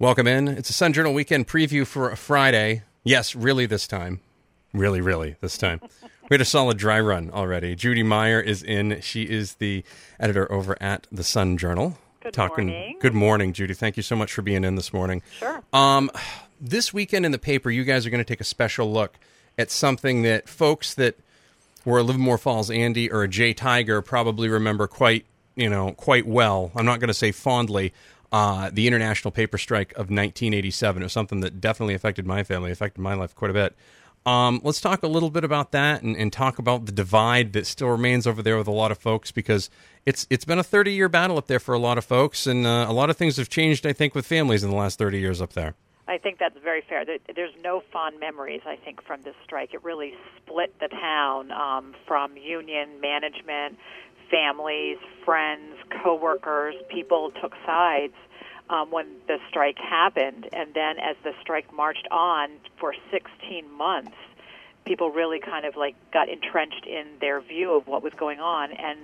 Welcome in. It's a Sun Journal weekend preview for a Friday. Yes, really this time. Really, really this time. we had a solid dry run already. Judy Meyer is in. She is the editor over at the Sun Journal. Good talking. morning. Good morning, Judy. Thank you so much for being in this morning. Sure. Um, this weekend in the paper, you guys are going to take a special look at something that folks that were a Livermore Falls Andy or a Jay Tiger probably remember quite, you know, quite well. I'm not going to say fondly. Uh, the international paper strike of 1987 it was something that definitely affected my family, affected my life quite a bit. Um, let's talk a little bit about that and, and, talk about the divide that still remains over there with a lot of folks because it's it's been a 30 year battle up there for a lot of folks and uh, a lot of things have changed I think with families in the last 30 years up there. I think that's very fair. There's no fond memories, I think, from this strike. It really split the town um, from union management, families, friends, coworkers. People took sides um, when the strike happened, and then as the strike marched on for 16 months, people really kind of like got entrenched in their view of what was going on, and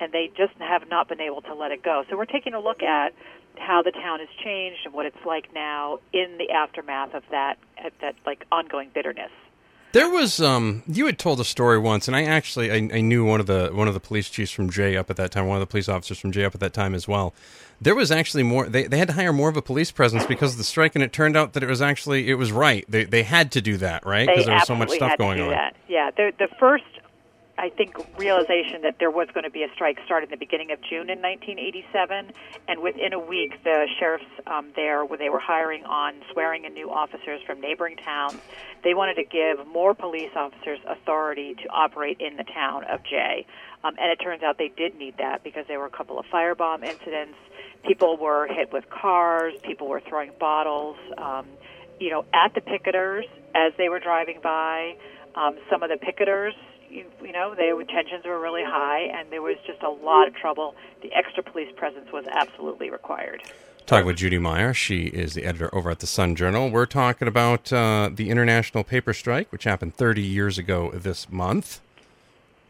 and they just have not been able to let it go. So we're taking a look at how the town has changed and what it's like now in the aftermath of that that like ongoing bitterness. There was um you had told a story once and I actually I, I, knew one of the one of the police chiefs from Jay up at that time, one of the police officers from Jay up at that time as well. There was actually more they, they had to hire more of a police presence because of the strike and it turned out that it was actually it was right. They they had to do that, right? Because there was so much stuff going on. That. Yeah, the the first I think realization that there was going to be a strike started in the beginning of June in 1987, and within a week, the sheriffs um, there, where they were hiring on, swearing in new officers from neighboring towns, they wanted to give more police officers authority to operate in the town of Jay. Um, and it turns out they did need that because there were a couple of firebomb incidents. People were hit with cars. People were throwing bottles, um, you know, at the picketers as they were driving by. Um, some of the picketers you, you know, their tensions were really high, and there was just a lot of trouble. The extra police presence was absolutely required. Talking with Judy Meyer. She is the editor over at the Sun Journal. We're talking about uh, the international paper strike, which happened 30 years ago this month.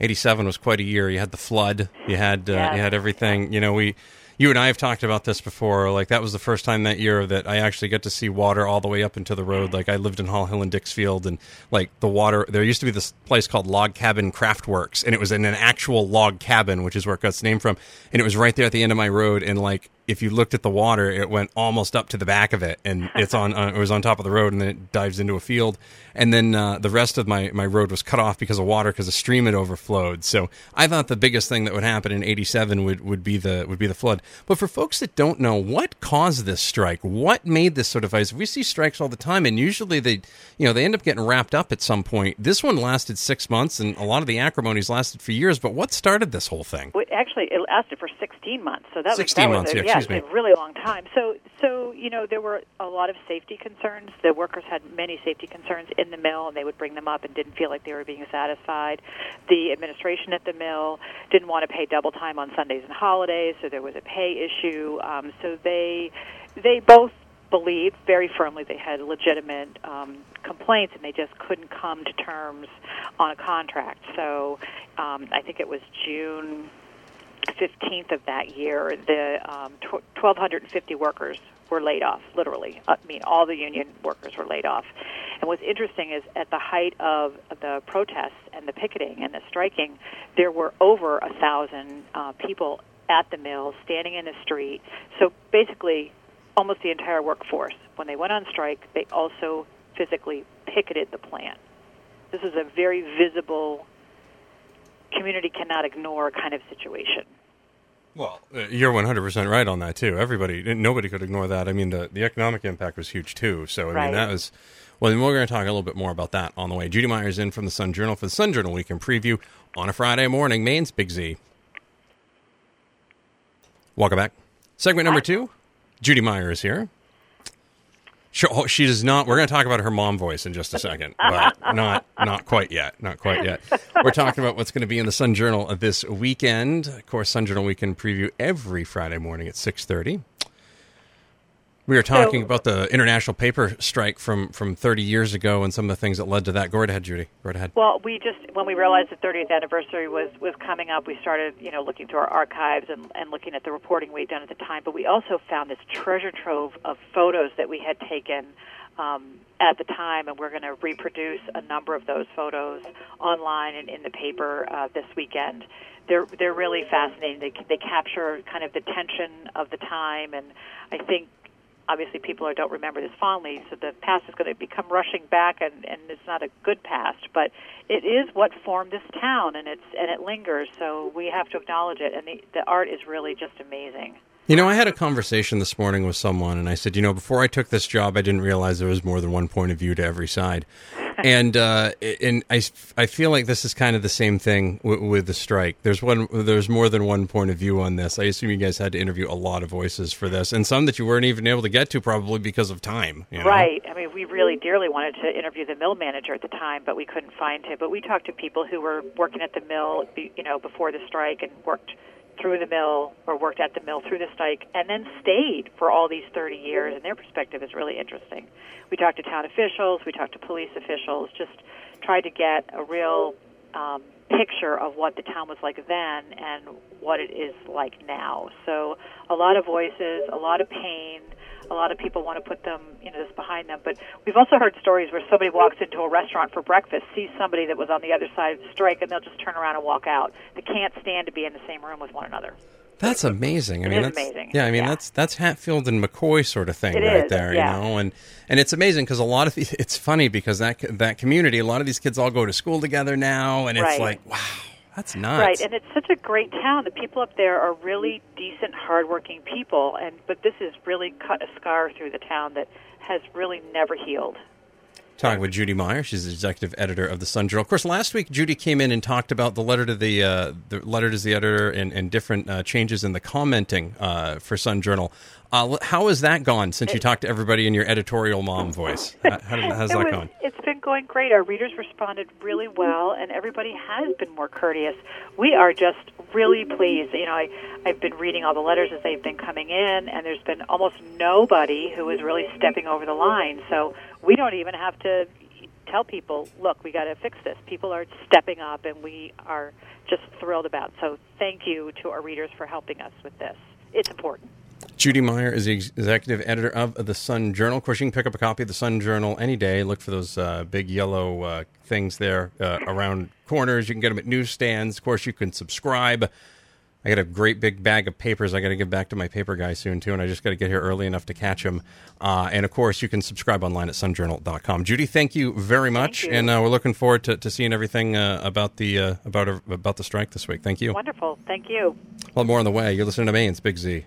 87 was quite a year. You had the flood. You had uh, yes. you had everything. You know, we you and I have talked about this before. Like that was the first time that year that I actually got to see water all the way up into the road. Like I lived in Hall Hill and Dixfield, and like the water. There used to be this place called Log Cabin Craft Works, and it was in an actual log cabin, which is where it got its name from. And it was right there at the end of my road, and like if you looked at the water, it went almost up to the back of it, and it's on. Uh, it was on top of the road, and then it dives into a field, and then uh, the rest of my my road was cut off because of water because the stream had overflowed. So I thought the biggest thing that would happen in '87 would would be the would be the flood. But for folks that don't know, what caused this strike? What made this sort of ice? We see strikes all the time, and usually they, you know, they end up getting wrapped up at some point. This one lasted six months, and a lot of the acrimonies lasted for years. But what started this whole thing? Actually, it lasted for 16 months. So that 16 was, months. Was a, yeah, yeah, excuse me. a really long time. So, so you know, there were a lot of safety concerns. The workers had many safety concerns in the mill, and they would bring them up and didn't feel like they were being satisfied. The administration at the mill didn't want to pay double time on Sundays and holidays, so there was a pay issue. Um, so they they both believed very firmly they had legitimate um, complaints and they just couldn't come to terms on a contract. So um, I think it was June 15th of that year, the um, 1,250 workers were laid off, literally. I mean, all the union workers were laid off. And what's interesting is at the height of the protests and the picketing and the striking, there were over a thousand uh, people at the mill standing in the street. So basically, almost the entire workforce. When they went on strike, they also physically picketed the plant. This is a very visible, community cannot ignore kind of situation. Well, uh, you're 100% right on that too. Everybody, nobody could ignore that. I mean, the, the economic impact was huge too. So, I right. mean, that was, well, then we're going to talk a little bit more about that on the way. Judy Meyer's in from the Sun Journal for the Sun Journal Weekend Preview on a Friday morning. Maine's Big Z. Welcome back. Segment number two. Judy Meyer is here. She, oh, she does not. We're going to talk about her mom voice in just a second, but not not quite yet. Not quite yet. We're talking about what's going to be in the Sun Journal this weekend. Of course, Sun Journal Weekend preview every Friday morning at six thirty. We were talking So- about the international paper strike from from thirty years ago and some of the things that led to that. Go right ahead, Judy. Go right ahead. Well, we just when we realized the 30th anniversary was was coming up, we started you know looking through our archives and, and looking at the reporting we'd done at the time. But we also found this treasure trove of photos that we had taken um, at the time, and we're going to reproduce a number of those photos online and in the paper uh, this weekend. They're they're really fascinating. They they capture kind of the tension of the time, and I think obviously people don't remember this fondly, so the past is going to become rushing back, and, and it's not a good past. But it is what formed this town, and it's and it lingers. So we have to acknowledge it, and the, the art is really just amazing. You know, I had a conversation this morning with someone, and I said, you know, before I took this job, I didn't realize there was more than one point of view to every side. And uh, and I, I feel like this is kind of the same thing w- with the strike. There's one, there's more than one point of view on this. I assume you guys had to interview a lot of voices for this, and some that you weren't even able to get to probably because of time. You know? Right. I mean, we really dearly wanted to interview the mill manager at the time, but we couldn't find him. But we talked to people who were working at the mill, you know, before the strike and worked through the mill or worked at the mill through the strike and then stayed for all these 30 years and their perspective is really interesting. We talked to town officials, we talked to police officials, just tried to get a real um, picture of what the town was like then and what it is like now. So a lot of voices, a lot of pain. A lot of people want to put them, you know, this behind them. But we've also heard stories where somebody walks into a restaurant for breakfast, sees somebody that was on the other side of the strike, and they'll just turn around and walk out. They can't stand to be in the same room with one another. That's amazing. I mean, that's, amazing. Yeah, I mean Yeah. that's that's Hatfield and McCoy sort of thing It right is, there, yeah. you know. And and it's amazing because a lot of the, it's funny because that that community, a lot of these kids all go to school together now, and it's Right. like, wow, that's nuts. Right, and it's such a great town. The people up there are really decent, hardworking people, and but this has really cut a scar through the town that has really never healed. Talking with Judy Meyer, she's the executive editor of the Sun Journal. Of course, last week Judy came in and talked about the letter to the uh, the letter to the editor and, and different uh, changes in the commenting uh, for Sun Journal. Uh, how has that gone since you talked to everybody in your editorial mom voice? How, how's It that was- gone? It's been going great. Our readers responded really well, and everybody has been more courteous. We are just really pleased. You know, I, I've been reading all the letters as they've been coming in, and there's been almost nobody who is really stepping over the line. So we don't even have to tell people, look, we got to fix this. People are stepping up, and we are just thrilled about. So thank you to our readers for helping us with this. It's important. Judy Meyer is the executive editor of the Sun Journal. Of course, you can pick up a copy of the Sun Journal any day. Look for those uh, big yellow uh, things there uh, around corners. You can get them at newsstands. Of course, you can subscribe. I got a great big bag of papers I got to give back to my paper guy soon, too, and I just got to get here early enough to catch him. Uh, and, of course, you can subscribe online at sunjournal.com. Judy, thank you very much, you. and uh, we're looking forward to, to seeing everything uh, about the uh, about about the strike this week. Thank you. Wonderful. Thank you. A lot more on the way. You're listening to Maine's Big Z.